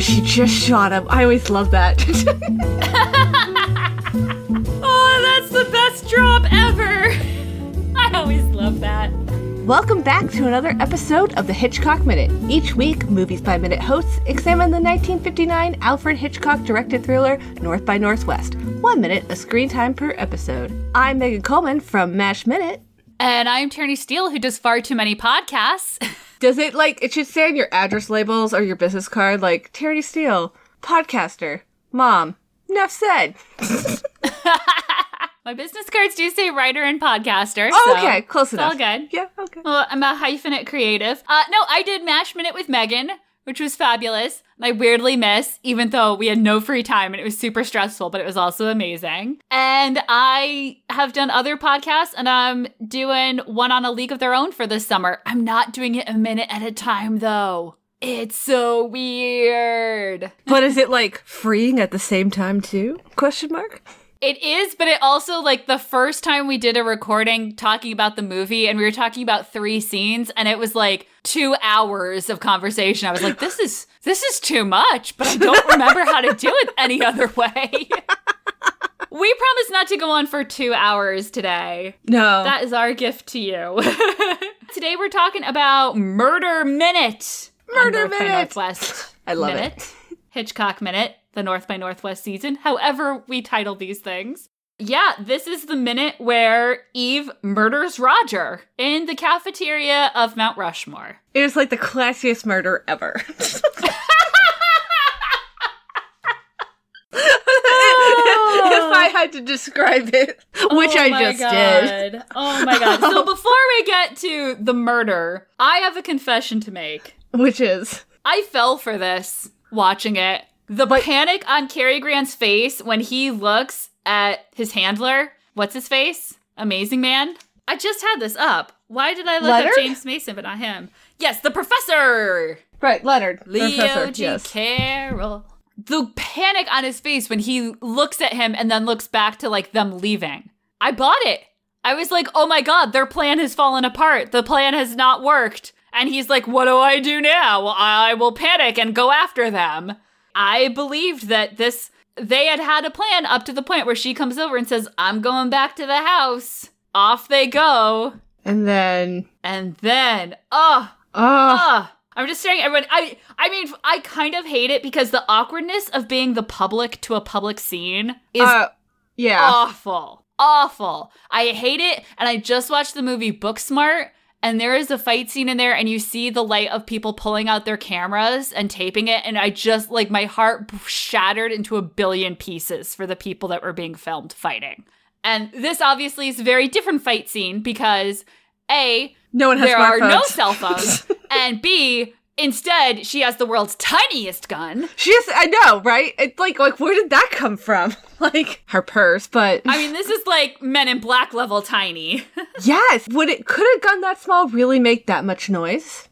She just shot him. I always love that. Oh, that's the best drop ever. I always love that. Welcome back to another episode of the Hitchcock Minute. Each week, Movies by Minute hosts examine the 1959 Alfred Hitchcock directed thriller North by Northwest. One minute of screen time per episode. I'm Megan Coleman from MASH Minute. And I'm Tierney Steele, who does far too many podcasts. Does it like it should say on your address labels or your business card like Tierney Steele, podcaster, mom. Enough said. My business cards do say writer and podcaster. Oh, so okay, close it's enough. all good. Yeah, okay. Well, I'm a hyphenate creative. Uh, no, I did Mash Minute with Megan, which was fabulous. I weirdly miss, even though we had no free time and it was super stressful, but it was also amazing. And I have done other podcasts and I'm doing one on a league of their own for this summer. I'm not doing it a minute at a time though. It's so weird. But is it like freeing at the same time too? Question mark. It is, but it also like the first time we did a recording talking about the movie and we were talking about three scenes and it was like 2 hours of conversation. I was like this is this is too much, but I don't remember how to do it any other way. we promise not to go on for 2 hours today. No. That is our gift to you. today we're talking about Murder Minute. Murder Minute. Northwest. I love Minute. it. Hitchcock Minute, the North by Northwest season, however we title these things. Yeah, this is the minute where Eve murders Roger in the cafeteria of Mount Rushmore. It is like the classiest murder ever. if I had to describe it, which Oh I just did. Oh my god. So before we get to the murder, I have a confession to make. Which is I fell for this watching it. The panic on Cary Grant's face when he looks at his handler. What's his face? Amazing Man. I just had this up. Why did I look Leonard? up James Mason but not him? Yes, the professor. right, Leonard. Leo Professor, G. yes. Carroll. The panic on his face when he looks at him and then looks back to like them leaving. I bought it. I was like, oh my god, their plan has fallen apart. The plan has not worked. And he's like, what do I do now? Well, I will panic and go after them. I believed that this, they had had a plan up to the point where she comes over and says, I'm going back to the house. Off they go. And then, And then, oh, oh. I'm just saying, everyone. I, I mean, I kind of hate it because the awkwardness of being the public to a public scene is uh, yeah. awful, awful. I hate it, and I just watched the movie Booksmart, and there is a fight scene in there, and you see the light of people pulling out their cameras and taping it, and I just like my heart shattered into a billion pieces for the people that were being filmed fighting. And this obviously is a very different fight scene because a no one has there are no cell phones. and B, instead, she has the world's tiniest gun. She is, I know, right? It's like, like, where did that come from? Like her purse, but I mean, this is like Men in Black level tiny. yes, would it could a gun that small really make that much noise?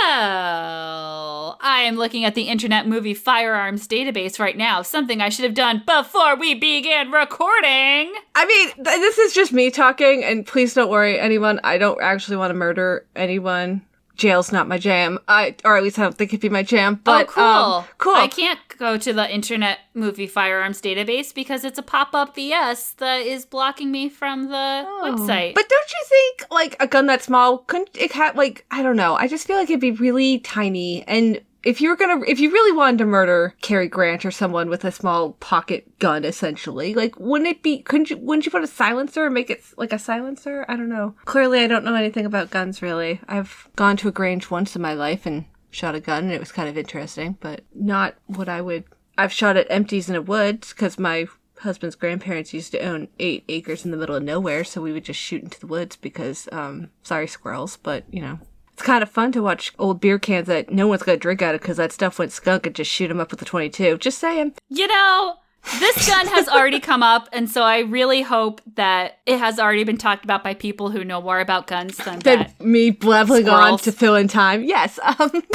well, I am looking at the Internet Movie Firearms database right now, something I should have done before we began recording. I mean, th- this is just me talking, and please don't worry, anyone. I don't actually want to murder anyone. Jail's not my jam. I, or at least I don't think it'd be my jam. But oh, cool. um, cool. I can't go to the Internet Movie Firearms database because it's a pop up BS that is blocking me from the website. But don't you think like a gun that small couldn't it have like I don't know. I just feel like it'd be really tiny and if you were gonna if you really wanted to murder Cary Grant or someone with a small pocket gun essentially, like wouldn't it be couldn't you wouldn't you put a silencer and make it like a silencer? I don't know. Clearly I don't know anything about guns really. I've gone to a Grange once in my life and shot a gun and it was kind of interesting, but not what I would I've shot at empties in a woods because my husband's grandparents used to own eight acres in the middle of nowhere, so we would just shoot into the woods because, um, sorry squirrels, but you know, it's kind of fun to watch old beer cans that no one's gonna drink out of because that stuff went skunk and just shoot them up with a 22. Just saying. You know, this gun has already come up, and so I really hope that it has already been talked about by people who know more about guns than that. me blabbling on to fill in time. Yes. Um.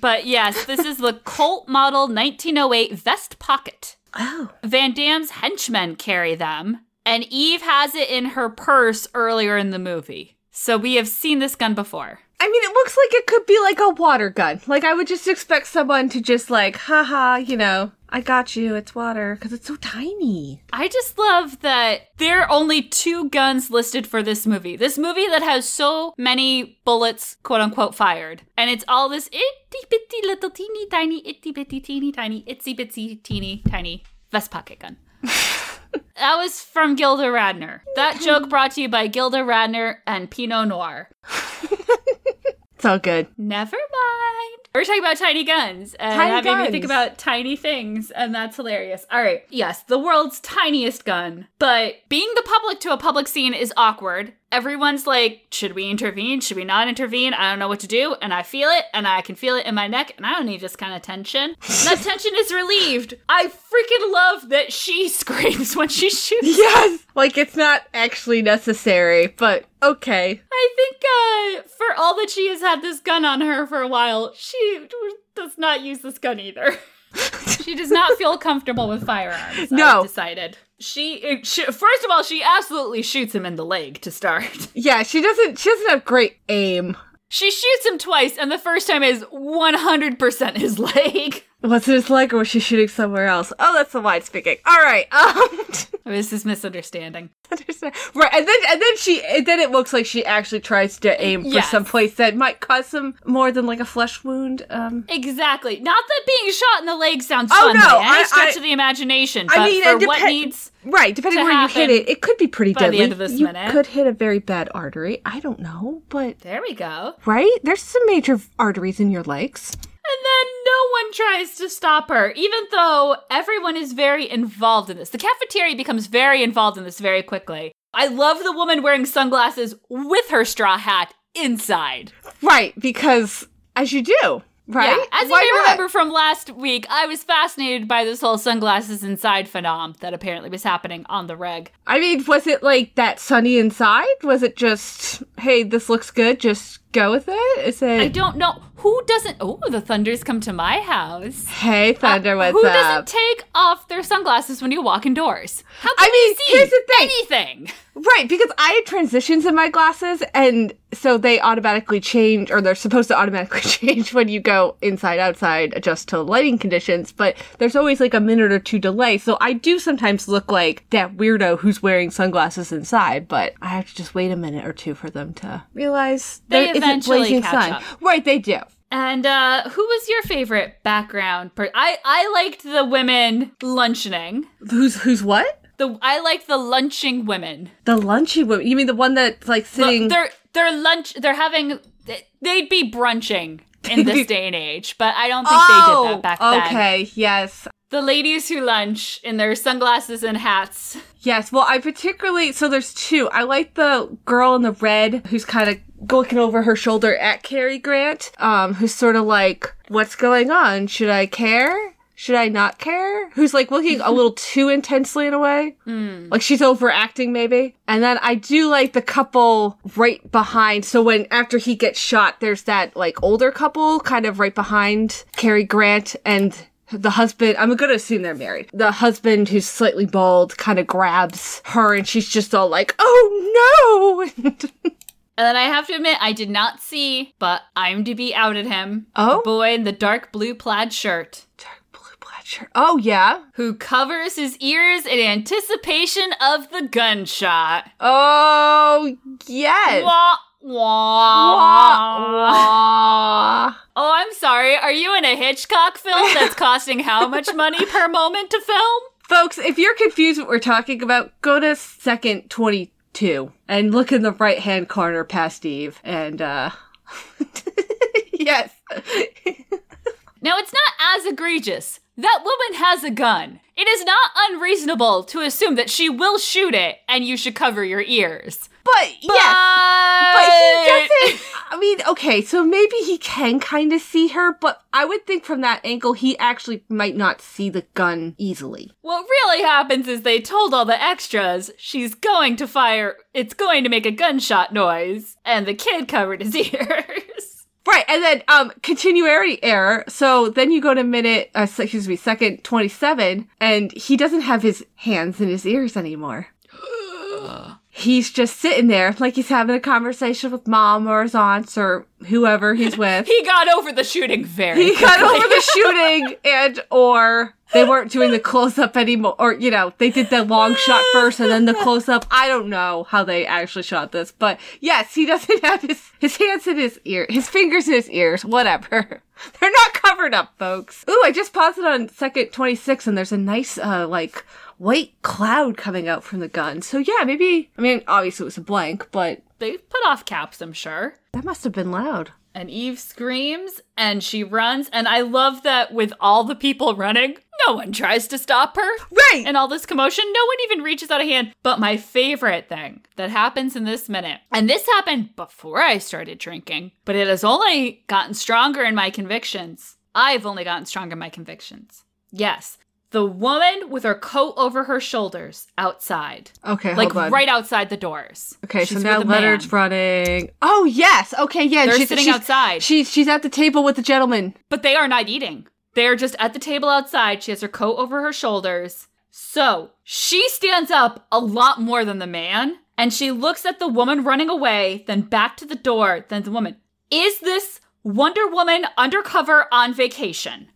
But yes, this is the Colt Model 1908 vest pocket. oh. Van Damme's henchmen carry them, and Eve has it in her purse earlier in the movie. So we have seen this gun before. I mean, it looks like it could be like a water gun. Like I would just expect someone to just like, haha, you know, I got you. It's water because it's so tiny. I just love that there are only two guns listed for this movie. This movie that has so many bullets, quote unquote, fired. And it's all this itty bitty little teeny tiny, itty bitty teeny tiny, itsy bitsy teeny tiny vest pocket gun. that was from Gilda Radner. That joke brought to you by Gilda Radner and Pinot Noir. It's all good. Never mind. We're talking about tiny guns and Tiny having me think about tiny things, and that's hilarious. All right. Yes, the world's tiniest gun. But being the public to a public scene is awkward. Everyone's like, should we intervene? Should we not intervene? I don't know what to do. And I feel it, and I can feel it in my neck, and I don't need this kind of tension. That tension is relieved. I freaking love that she screams when she shoots. Yes! Like it's not actually necessary, but okay. I think uh, for all that she has had this gun on her for a while, she does not use this gun either. she does not feel comfortable with firearms. No. I've decided. She, she, first of all, she absolutely shoots him in the leg to start. Yeah, she doesn't she doesn't have great aim. She shoots him twice, and the first time is 100% his leg. Was this like, or was she shooting somewhere else? Oh, that's the wide speaking. All right. Um This is misunderstanding. Right, and then and then she and then it looks like she actually tries to aim for Yes. some place that might cause some more than like a flesh wound. Um Exactly. Not that being shot in the leg sounds Oh, fun no, any I- stretch I- of the imagination, I but mean, for what needs right, depending to where you hit it, it could be pretty deadly. end of this you minute. could hit a very bad artery. I don't know, but There we go. right? There's some major arteries in your legs. And then no one tries to stop her, even though everyone is very involved in this. The cafeteria becomes very involved in this very quickly. I love the woman wearing sunglasses with her straw hat inside. Right, because as you do, right? Yeah, as Why you may not? remember from last week, I was fascinated by this whole sunglasses inside phenom that apparently was happening on the reg. I mean, was it like that sunny inside? Was it just, hey, this looks good, just go with it? Is it? I don't know who doesn't. Oh, the thunders come to my house. hey, Thunder, what's Uh, Who up? doesn't take off their sunglasses when you walk indoors? How can I mean, you see here's the thing. anything? Right, because I had transitions in my glasses, and so they automatically change, or they're supposed to automatically change when you go inside, outside, adjust to lighting conditions, but there's always like a minute or two delay, so I do sometimes look like that weirdo who's wearing sunglasses inside, but I have to just wait a minute or two for them to realize They eventually blazing catch sun. up. Right, they do. And uh who was your favorite background? Per- I I liked the women luncheoning. Who's, who's what? The I like the lunching women. The lunching woman. You mean the one that's like sitting. they're they're lunch. They're having. They'd be brunching in this day and age, but I don't think they did that back then. Oh, okay, yes. The ladies who lunch in their sunglasses and hats. Yes, well, I particularly so there's two. I like the girl in the red who's kind of looking over her shoulder at Cary Grant, um, who's sort of like, "What's going on? Should I care? Should I not care?" Who's like looking a little too intensely in a way, like she's overacting maybe. And then I do like the couple right behind. So when after he gets shot, there's that like older couple kind of right behind Cary Grant and the husband, I'm gonna assume they're married. The husband, who's slightly bald, kind of grabs her and she's just all like, oh no! And then I have to admit, I did not see, but IMDb outed him. Oh? The boy in the dark blue plaid shirt. Dark blue plaid shirt. Oh, yeah? who covers his ears in anticipation of the gunshot. Oh, yes! Wah, wah. Wah, wah. Oh, I'm sorry. Are you in a Hitchcock film that's costing how much money per moment to film? Folks, if you're confused what we're talking about, go to second 22 and look in the right hand corner past Eve and, uh, yes. Now, it's not as egregious. That woman has a gun. It is not unreasonable to assume that she will shoot it and you should cover your ears. But, yes. But, But he doesn't. I mean, okay, so maybe he can kind of see her, but I would think from that angle he actually might not see the gun easily. What really happens is they told all the extras she's going to fire, it's going to make a gunshot noise, and the kid covered his ears. Right, and then um continuity error. So then you go to minute, uh, excuse me, second twenty-seven, and he doesn't have his hands in his ears anymore. he's just sitting there like he's having a conversation with mom or his aunts or whoever he's with. He got over the shooting very. he got over the shooting and or they weren't doing the close up anymore or you know they did the long shot first and then the close up i don't know how they actually shot this but yes he doesn't have his his hands in his ear his fingers in his ears whatever. They're not covered up folks. Ooh i just paused it on second 26 and there's a nice uh like white cloud coming out from the gun. So yeah maybe i mean obviously it was a blank but They put off caps, I'm sure. that must have been loud And Eve screams and she runs. And I love that with all the people running, no one tries to stop her. right And all this commotion, no one even reaches out a hand. But my favorite thing that happens in this minute, and this happened before I started drinking, but it has only gotten stronger in my convictions. I've only gotten stronger in my convictions. Yes, the woman with her coat over her shoulders outside, okay like on. right outside the doors. Okay, She's so now with a man. Leonard's running. Oh yes, okay, yeah. They're she's sitting she's, outside. She's she's at the table with the gentleman. But they are not eating. They're just at the table outside. She has her coat over her shoulders. So she stands up a lot more than the man, and she looks at the woman running away, then back to the door, then the woman. Is this Wonder Woman undercover on vacation?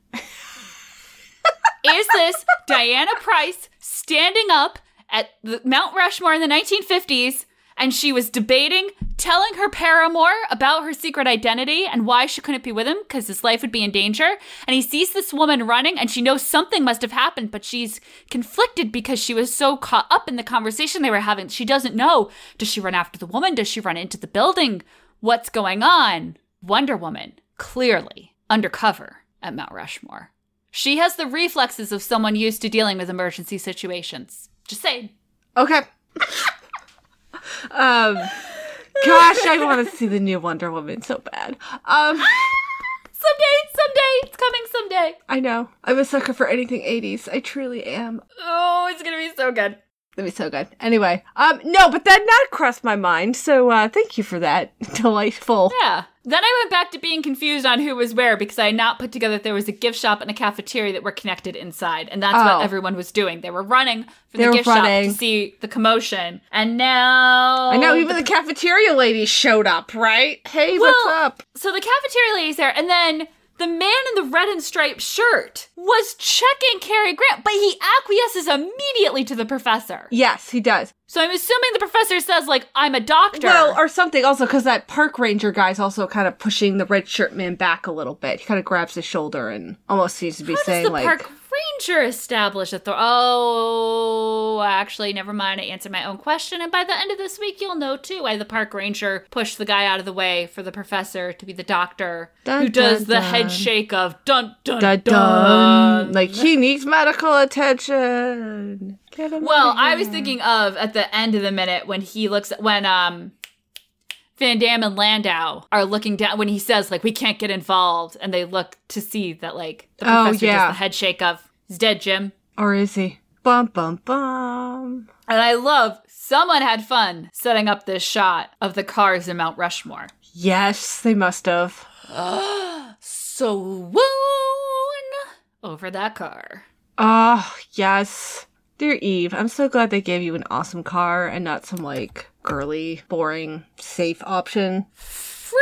Is this Diana Prince standing up at the Mount Rushmore in the 1950s and she was debating telling her paramour about her secret identity and why she couldn't be with him because his life would be in danger. And he sees this woman running and she knows something must have happened, but she's conflicted because she was so caught up in the conversation they were having. She doesn't know. Does she run after the woman? Does she run into the building? What's going on? Wonder Woman, clearly undercover at Mount Rushmore. She has the reflexes of someone used to dealing with emergency situations. Just saying. Okay. um, gosh, I want to see the new Wonder Woman so bad. Um, Someday, someday, it's coming someday. I know I'm a sucker for anything '80s. I truly am. Oh, it's gonna be so good. That'd be so good. Anyway, um, no, but that not crossed my mind. So uh, thank you for that delightful. Yeah. Then I went back to being confused on who was where because I had not put together that there was a gift shop and a cafeteria that were connected inside. And that's Oh. what everyone was doing. They were running for They the gift shop to see the commotion. And now I know even the cafeteria lady showed up, right? Hey, what's up? So the cafeteria lady's there, and then the man in the red and striped shirt was checking Cary Grant, but he acquiesces immediately to the professor. Yes, he does. So I'm assuming the professor says, like, I'm a doctor. Well, or something also because that park ranger guy's also kind of pushing the red shirt man back a little bit. He kind of grabs his shoulder and almost seems to be How saying does the like, park ranger establish a th- Oh, actually, never mind. I answered my own question, and by the end of this week, you'll know too why the park ranger pushed the guy out of the way for the professor to be the doctor Dun, who does dun, the dun. head shake of dun dun dun, dun. dun. like he needs medical attention. Well, I was thinking of at the end of the minute when he looks at when um Van Damme and Landau are looking down when he says like we can't get involved and they look to see that like the Oh, professor yeah. does the head shake of he's dead Jim. or is he? Bum bum bum. And I love someone had fun setting up this shot of the cars in Mount Rushmore. Yes, they must have. So woon over that car. Oh yes, dear Eve. I'm so glad they gave you an awesome car and not some like girly, boring, safe option.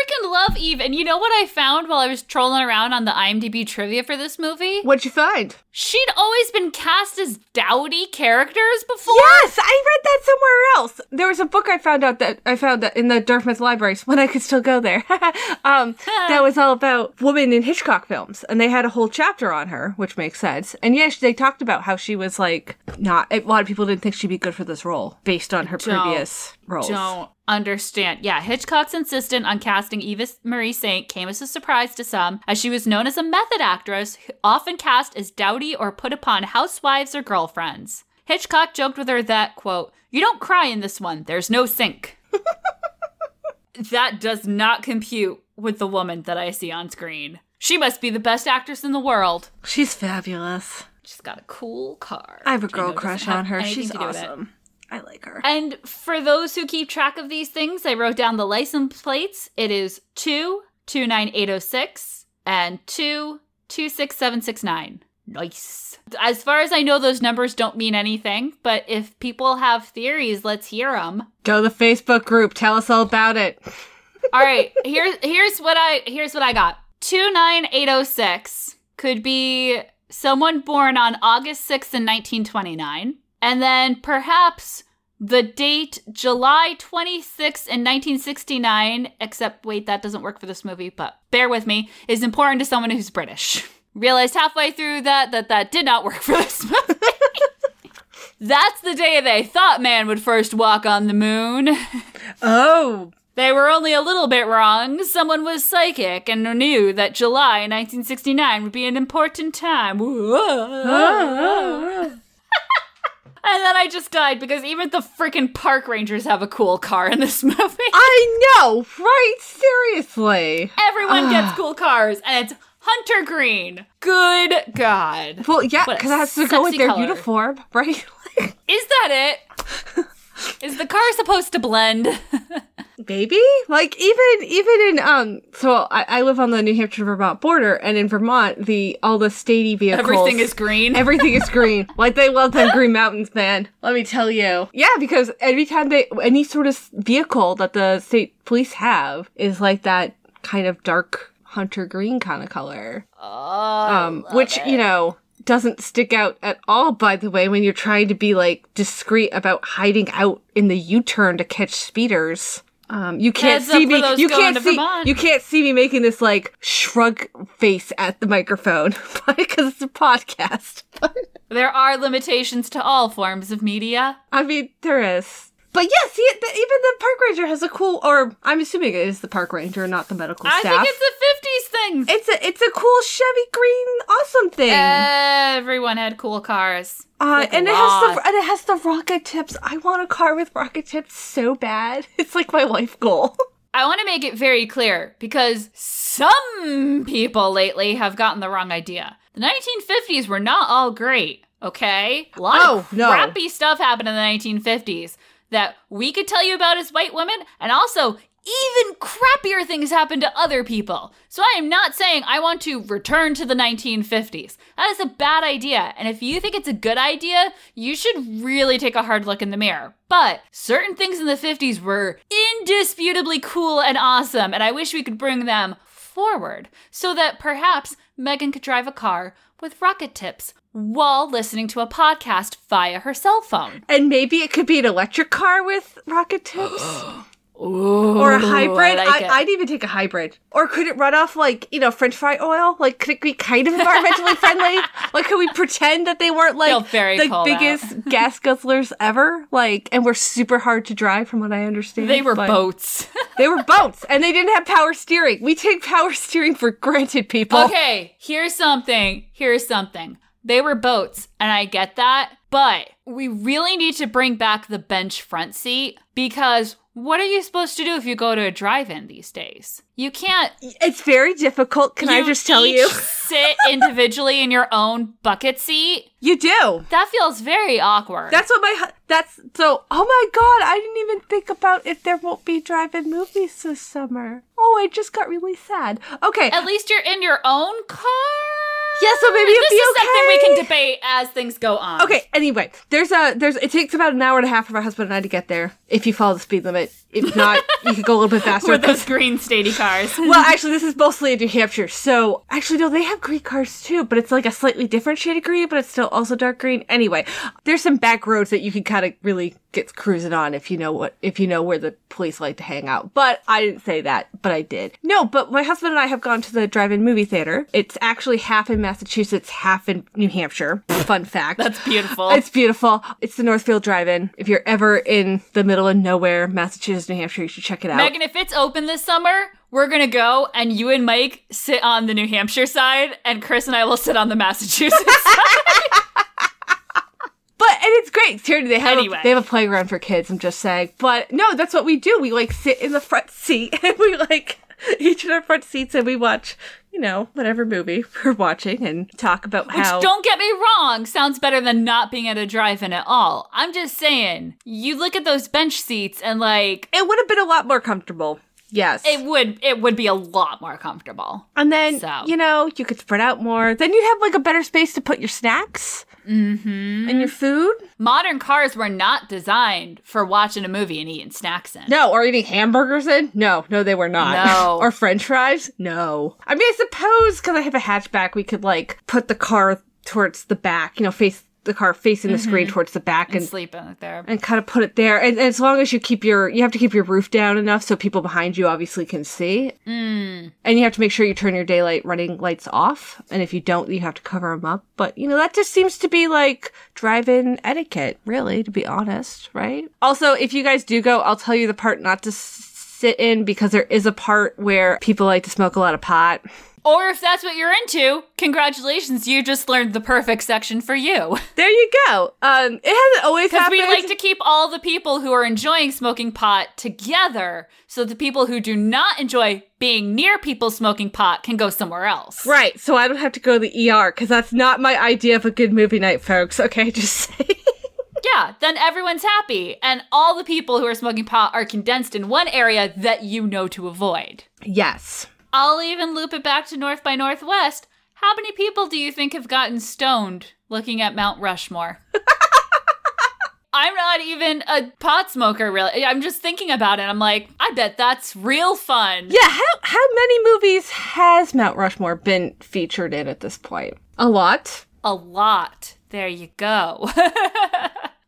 Freaking love Eve. And you know what I found while I was trolling around on the IMDb trivia for this movie? What'd you find? She'd always been cast as dowdy characters before. Yes, I read that somewhere else. There was a book I found out that I found that in the Dartmouth libraries when I could still go there. um, that was all about women in Hitchcock films, and they had a whole chapter on her, which makes sense. And yes, they talked about how she was like not. A lot of people didn't think she'd be good for this role based on her Don't- previous roles. Don't understand. Yeah, Hitchcock's insistence on casting Eva Marie Saint came as a surprise to some, as she was known as a method actress, often cast as dowdy or put upon housewives or girlfriends. Hitchcock joked with her that, quote, You don't cry in this one, there's no sink. that does not compute with the woman that I see on screen. She must be the best actress in the world. She's fabulous. She's got a cool car. I have a girl crush on her. She's to do with it. awesome. I like her. And for those who keep track of these things, I wrote down the license plates. It is 2 29806 and 2 26769. Nice. As far as I know, those numbers don't mean anything, but if people have theories, let's hear them. Go to the Facebook group. Tell us all about it. All right, here's here's what I here's what I got. 29806 could be someone born on August 6th in 1929, and then perhaps the date July 26th in 1969, except wait, that doesn't work for this movie, but bear with me, is important to someone who's British. Realized halfway through that that that did not work for this movie. That's the day they thought man would first walk on the moon. Oh, They were only a little bit wrong. Someone was psychic and knew that July 1969 would be an important time. Ah, ah, ah. And then I just died because even the freaking park rangers have a cool car in this movie. I know, right? Seriously. Everyone gets cool cars, and it's Hunter Green. Good God. Well, yeah, because it has to go with their color. uniform, right? Is that it? Is the car supposed to blend? Maybe like even even in um. So I, I live on the New Hampshire Vermont border, and in Vermont, the all the statey vehicles, Everything is green. Everything is green. like they love them green mountains, man. Let me tell you. Yeah, because every time they any sort of vehicle that the state police have is like that kind of dark hunter green kind of color. Oh, Um, which you know doesn't stick out at all. By the way, when you're trying to be like discreet about hiding out in the U-turn to catch speeders. Um, you can't Heads see me. You can't see. Vermont. You can't see me making this like shrug face at the microphone because it's a podcast. there are limitations to all forms of media. I mean, there is. But yes, it, the, even the park ranger has a cool, or I'm assuming it is the park ranger, not the medical I staff. think it's a 50s thing. it's a it's a cool Chevy green awesome thing. Everyone had cool cars. uh, Like and it has the and it has the rocket tips. I want a car with rocket tips so bad. It's like my life goal. I want to make it very clear because some people lately have gotten the wrong idea. The 1950s were not all great, okay? A lot Oh, of no. crappy stuff happened in the 1950s that we could tell you about as white women, and also even crappier things happen to other people. So I am not saying I want to return to the 1950s. That is a bad idea. And if you think it's a good idea, you should really take a hard look in the mirror. But certain things in the 50s were indisputably cool and awesome, and I wish we could bring them forward so that perhaps Megan could drive a car with rocket tips while listening to a podcast via her cell phone. and maybe it could be an electric car with rocket tips. Ooh, or a hybrid. I I like it. I'd even take a hybrid. Or could it run off like you know French fry oil? Like could it be kind of environmentally friendly? Like could we pretend that they weren't like the biggest gas guzzlers ever? Like and were super hard to drive, from what I understand. they were But boats. They were boats, and they didn't have power steering. We take power steering for granted, people. okay, here's something. Here's something. They were boats, and I get that, but we really need to bring back the bench front seat because what are you supposed to do if you go to a drive-in these days? You can't It's very difficult. Can I just tell you? sit individually in your own bucket seat. You do. That feels very awkward. That's what my that's so. Oh my god! I didn't even think about if there won't be drive-in movies this summer. Oh, I just got really sad. Okay, At least you're in your own car. Yeah. So maybe this is okay. something we can debate as things go on. Okay. Anyway, there's a there's it takes about an hour and a half for my husband and I to get there if you follow the speed limit. If not, you could go a little bit faster. With those green statey cars. well, actually, this is mostly in New Hampshire. So, actually, no, they have green cars too, but it's like a slightly different shade of green, but it's still also dark green. Anyway, there's some back roads that you can kind of really get cruising on if you know what, if you know where the police like to hang out. But I didn't say that, but I did. No, but my husband and I have gone to the drive-in movie theater. It's actually half in Massachusetts, half in New Hampshire. Fun fact. That's beautiful. It's beautiful. It's the Northfield Drive-In. If you're ever in the middle of nowhere, Massachusetts, New Hampshire, you should check it out. Megan, if it's open this summer, we're gonna go and you and Mike sit on the New Hampshire side and Chris and I will sit on the Massachusetts side. But and it's great. Seriously, they have Anyway. a, they have a playground for kids. I'm just saying. But no, that's what we do. We like sit in the front seat and we like each in our front seats and we watch, you know, whatever movie we're watching and talk about Which how. don't get me wrong, sounds better than not being at a drive-in at all. I'm just saying, you look at those bench seats and like it would have been a lot more comfortable Yes. it would it would be a lot more comfortable. and then, So. you know, you could spread out more. Then you'd have like a better space to put your snacks Mm-hmm. and your food. Modern cars were not designed for watching a movie and eating snacks in. No, or eating hamburgers in? No, no, they were not. No. or french fries? No. I mean, I suppose because I have a hatchback, we could like put the car towards the back, you know, face the car facing the screen towards the back And and sleeping there. and kind of put it there. And, and as long as you keep your, you have to keep your roof down enough so people behind you obviously can see. Mm. And you have to make sure you turn your daylight running lights off. And if you don't, you have to cover them up. But, you know, that just seems to be like drive-in etiquette, really, to be honest, right? Also, if you guys do go, I'll tell you the part not to sit in because there is a part where people like to smoke a lot of pot. Or if that's what you're into, congratulations, you just learned the perfect section for you. There you go. Um, it hasn't always happened. Because we like to keep all the people who are enjoying smoking pot together so the people who do not enjoy being near people smoking pot can go somewhere else. Right, so I don't have to go to the ER because that's not my idea of a good movie night, folks. Okay, just say. Yeah, then everyone's happy, and all the people who are smoking pot are condensed in one area that you know to avoid. yes. I'll even loop it back to North by Northwest. How many people do you think have gotten stoned looking at Mount Rushmore? I'm not even a pot smoker, really. I'm just thinking about it. I'm like, I bet that's real fun. Yeah, how how many movies has Mount Rushmore been featured in at this point? A lot. A lot. There you go.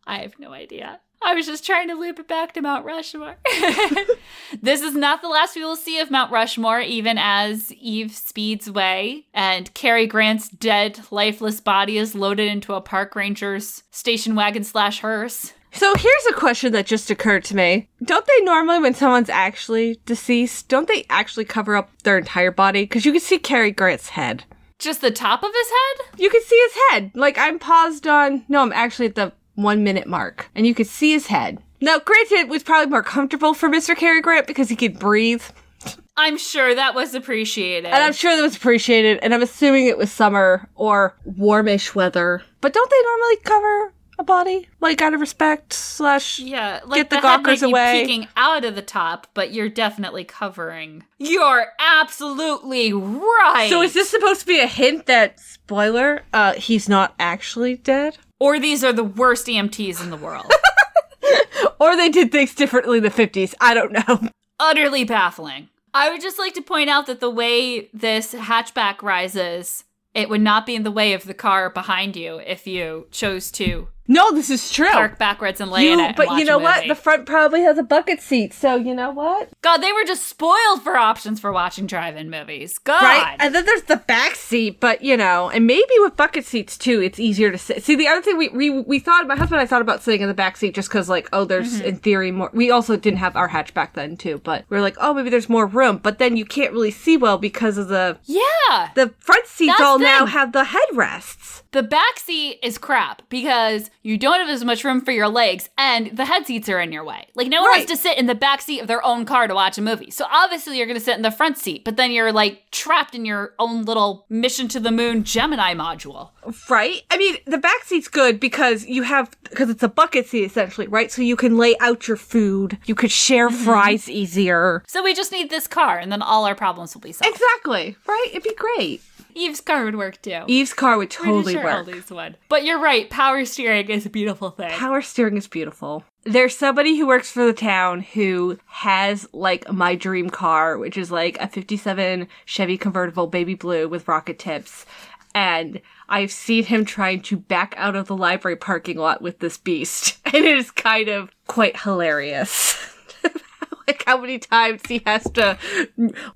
I have no idea. I was just trying to loop it back to Mount Rushmore. this is not the last we will see of Mount Rushmore, even as Eve speeds away and Cary Grant's dead, lifeless body is loaded into a park ranger's station wagon slash hearse. So here's a question that just occurred to me. Don't they normally, when someone's actually deceased, don't they actually cover up their entire body? Because you can see Cary Grant's head. Just the top of his head? You can see his head. Like I'm paused on. No, I'm actually at the one minute mark, and you could see his head. Now, granted, it was probably more comfortable for Mr. Cary Grant because he could breathe, I'm sure that was appreciated. and I'm sure that was appreciated. And I'm assuming it was summer or warmish weather. But don't they normally cover a body, like out of respect slash? Yeah, like the the, head gawkers away. peeking out of the top, but you're definitely covering. You're absolutely right. So is this supposed to be a hint that spoiler? Uh, he's not actually dead, or these are the worst EMTs in the world? or they did things differently in the 50s. I don't know. Utterly baffling. I would just like to point out that the way this hatchback rises, it would not be in the way of the car behind you if you chose to No, this is true. park backwards and lay in it. but you know what? The front probably has a bucket seat, so you know what? God, they were just spoiled for options for watching drive-in movies. God. Right? And then there's the back seat, but you know, and maybe with bucket seats too, it's easier to sit. See, the other thing we we, we thought, my husband and I thought about sitting in the back seat just because, like, oh, there's Mm-hmm. in theory more. We also didn't have our hatchback then too, but we are like, oh, maybe there's more room. But then you can't really see well because of the yeah. the front seats That's all the now have the headrests. The back seat is crap because you don't have as much room for your legs and the head seats are in your way. Like no one Right. wants to sit in the back seat of their own car to watch a movie. So obviously you're going to sit in the front seat, but then you're like trapped in your own little mission to the moon Gemini module. Right? I mean, the back seat's good because you have because it's a bucket seat essentially, right? So you can lay out your food. You could share Mm-hmm. fries easier. So we just need this car and then all our problems will be solved. Exactly. Right? It'd be great. Eve's car would work too. Eve's car would totally sure work. Aldi's would. But you're right, power steering is a beautiful thing. Power steering is beautiful. There's somebody who works for the town who has like my dream car, which is like a 57 Chevy convertible baby blue with rocket tips. And I've seen him trying to back out of the library parking lot with this beast. And it is kind of quite hilarious. like how many times he has to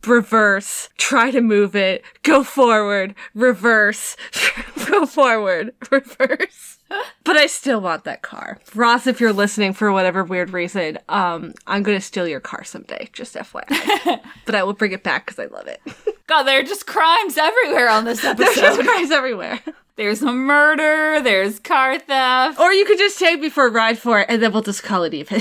reverse, try to move it, go forward, reverse, go forward, reverse. But I still want that car. Ross, if you're listening for whatever weird reason, um, I'm gonna steal your car someday, just FYI. but I will bring it back because I love it. God, there are just crimes everywhere on this There's episode. just cars everywhere. there's a murder, there's car theft. Or you could just take me for a ride for it and then we'll just call it even.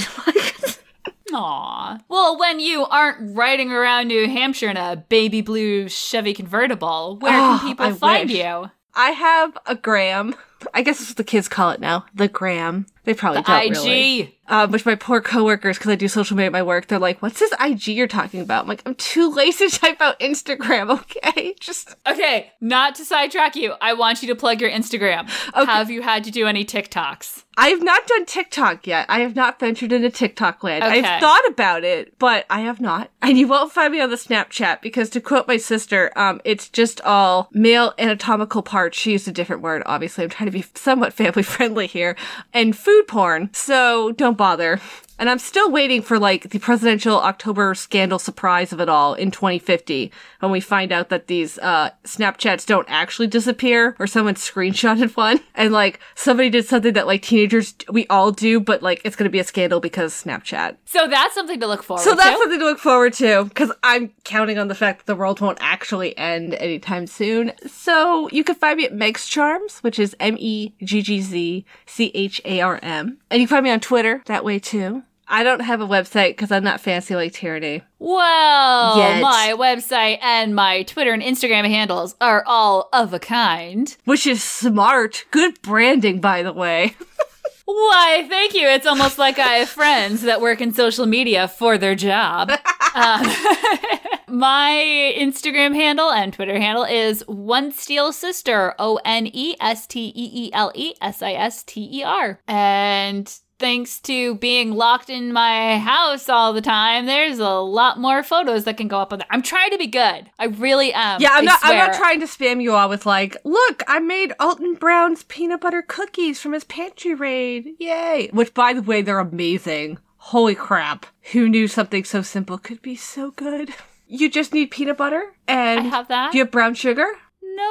Aw. Well, when you aren't riding around New Hampshire in a baby blue Chevy convertible, where Oh, can people I find wish. you? I have a gram I guess that's what the kids call it now. The gram. They probably The don't IG. really. Um, which my poor coworkers, because I do social media at my work, they're like, "What's this IG you're talking about?" I'm like, "I'm too lazy to type out Instagram." Okay, just Okay, not to sidetrack you, I want you to plug your Instagram. Okay. Have you had to do any TikToks? I have not done TikTok yet. I have not ventured into TikTok land. Okay. I've thought about it, but I have not. And you won't find me on the Snapchat because, to quote my sister, um, it's just all male anatomical parts. She used a different word, obviously. I'm trying to be somewhat family friendly here. And food porn. So don't bother. And I'm still waiting for like the presidential October scandal surprise of it all in 2050 when we find out that these uh, Snapchats don't actually disappear or someone screenshotted one and like somebody did something that like teenagers we all do, but like it's going to be a scandal because Snapchat. So that's something to look forward So that's to. something to look forward to because I'm counting on the fact that the world won't actually end anytime soon. So you can find me at Meg's Charms, which is M E G G Z C H A R M. And you can find me on Twitter that way too. I don't have a website because I'm not fancy like Tierney. Well, Yet. my website and my Twitter and Instagram handles are all of a kind. Which is smart. Good branding, by the way. Why, thank you. It's almost like I have friends that work in social media for their job. Um, my Instagram handle and Twitter handle is One Steele Sister, O N E S T E E L E S I S T E R. And thanks to being locked in my house all the time, there's a lot more photos that can go up on there. I'm trying to be good. I really am. Yeah, I'm I not. I'm not trying to spam you all with like, look, I made Alton Brown's peanut butter cookies from his pantry raid. Yay! Which, by the way, they're amazing. Holy crap! Who knew something so simple could be so good? You just need peanut butter and I have that. do you have brown sugar? No.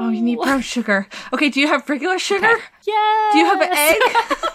Oh, you need brown sugar. Okay, do you have regular sugar? Yeah. Do you have an egg?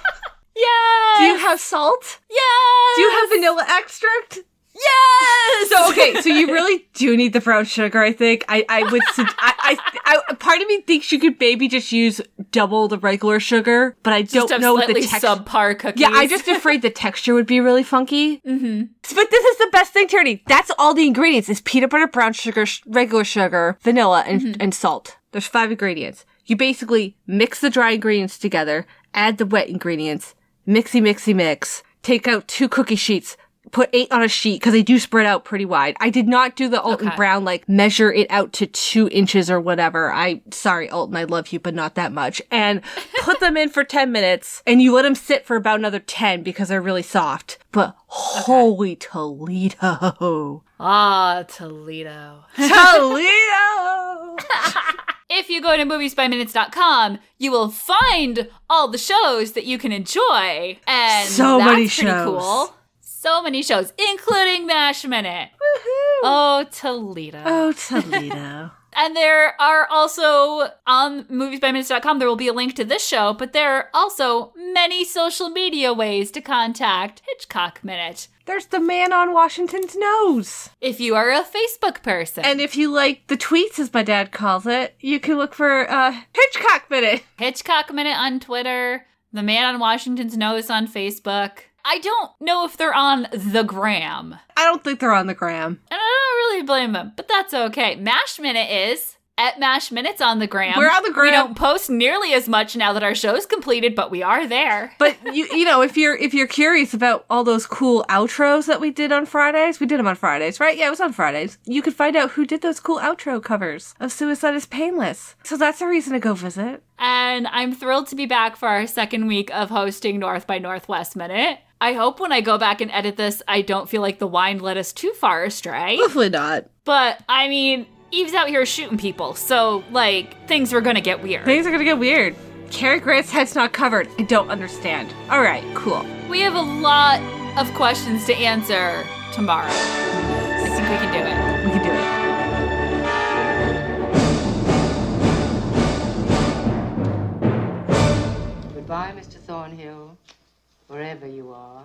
Yes. do you have salt? Yes. Do you have vanilla extract? Yes. So okay, so you really do need the brown sugar. I think I I would I, I I part of me thinks you could maybe just use double the regular sugar, but I Just don't know what the texture. subpar cookies. Yeah, I'm just afraid the texture would be really funky. mm-hmm. But this is the best thing, Tierney. That's all the ingredients: is peanut butter, brown sugar, sh- regular sugar, vanilla, and and salt. There's five ingredients. You basically mix the dry ingredients together, add the wet ingredients, mixy mixy mix. Take out two cookie sheets. Put eight on a sheet because they do spread out pretty wide. I did not do the Alton Okay. Brown like measure it out to two inches or whatever. I sorry Alton, I love you, but not that much. And put them in for ten minutes, and you let them sit for about another ten because they're really soft. But holy Toledo, Ah, Toledo. Toledo! If you go to moviesbyminutes.com, you will find all the shows that you can enjoy. And So that's many pretty shows. cool. So many shows, including MASH Minute. Woohoo. Oh, Toledo. Oh, Toledo. And there are also on moviesbyminutes.com, there will be a link to this show, but there are also many social media ways to contact Hitchcock Minute. There's the man on Washington's nose. If you are a Facebook person, And if you like the tweets, as my dad calls it, you can look for uh, Hitchcock Minute. Hitchcock Minute on Twitter, The Man on Washington's Nose on Facebook. I don't know if they're on the gram. I don't think they're on the gram. And I don't really blame them, but that's okay. Mash Minute is at Mash Minutes on the gram. We're on the gram. We don't post nearly as much now that our show's completed, but we are there. But you you know, if you're if you're curious about all those cool outros that we did on Fridays, we did them on Fridays, right? Yeah, it was on Fridays. You could find out who did those cool outro covers of Suicide is Painless. So that's a reason to go visit. And I'm thrilled to be back for our second week of hosting North by Northwest Minute. I hope when I go back and edit this, I don't feel like the wine led us too far astray. Hopefully not. But I mean, Eve's out here shooting people, so like things are gonna get weird. Things are gonna get weird. Cary Grant's head's not covered. I don't understand. All right, cool. We have a lot of questions to answer tomorrow. I think we can do it. We can do it. Goodbye, Mr. Thornhill, wherever you are.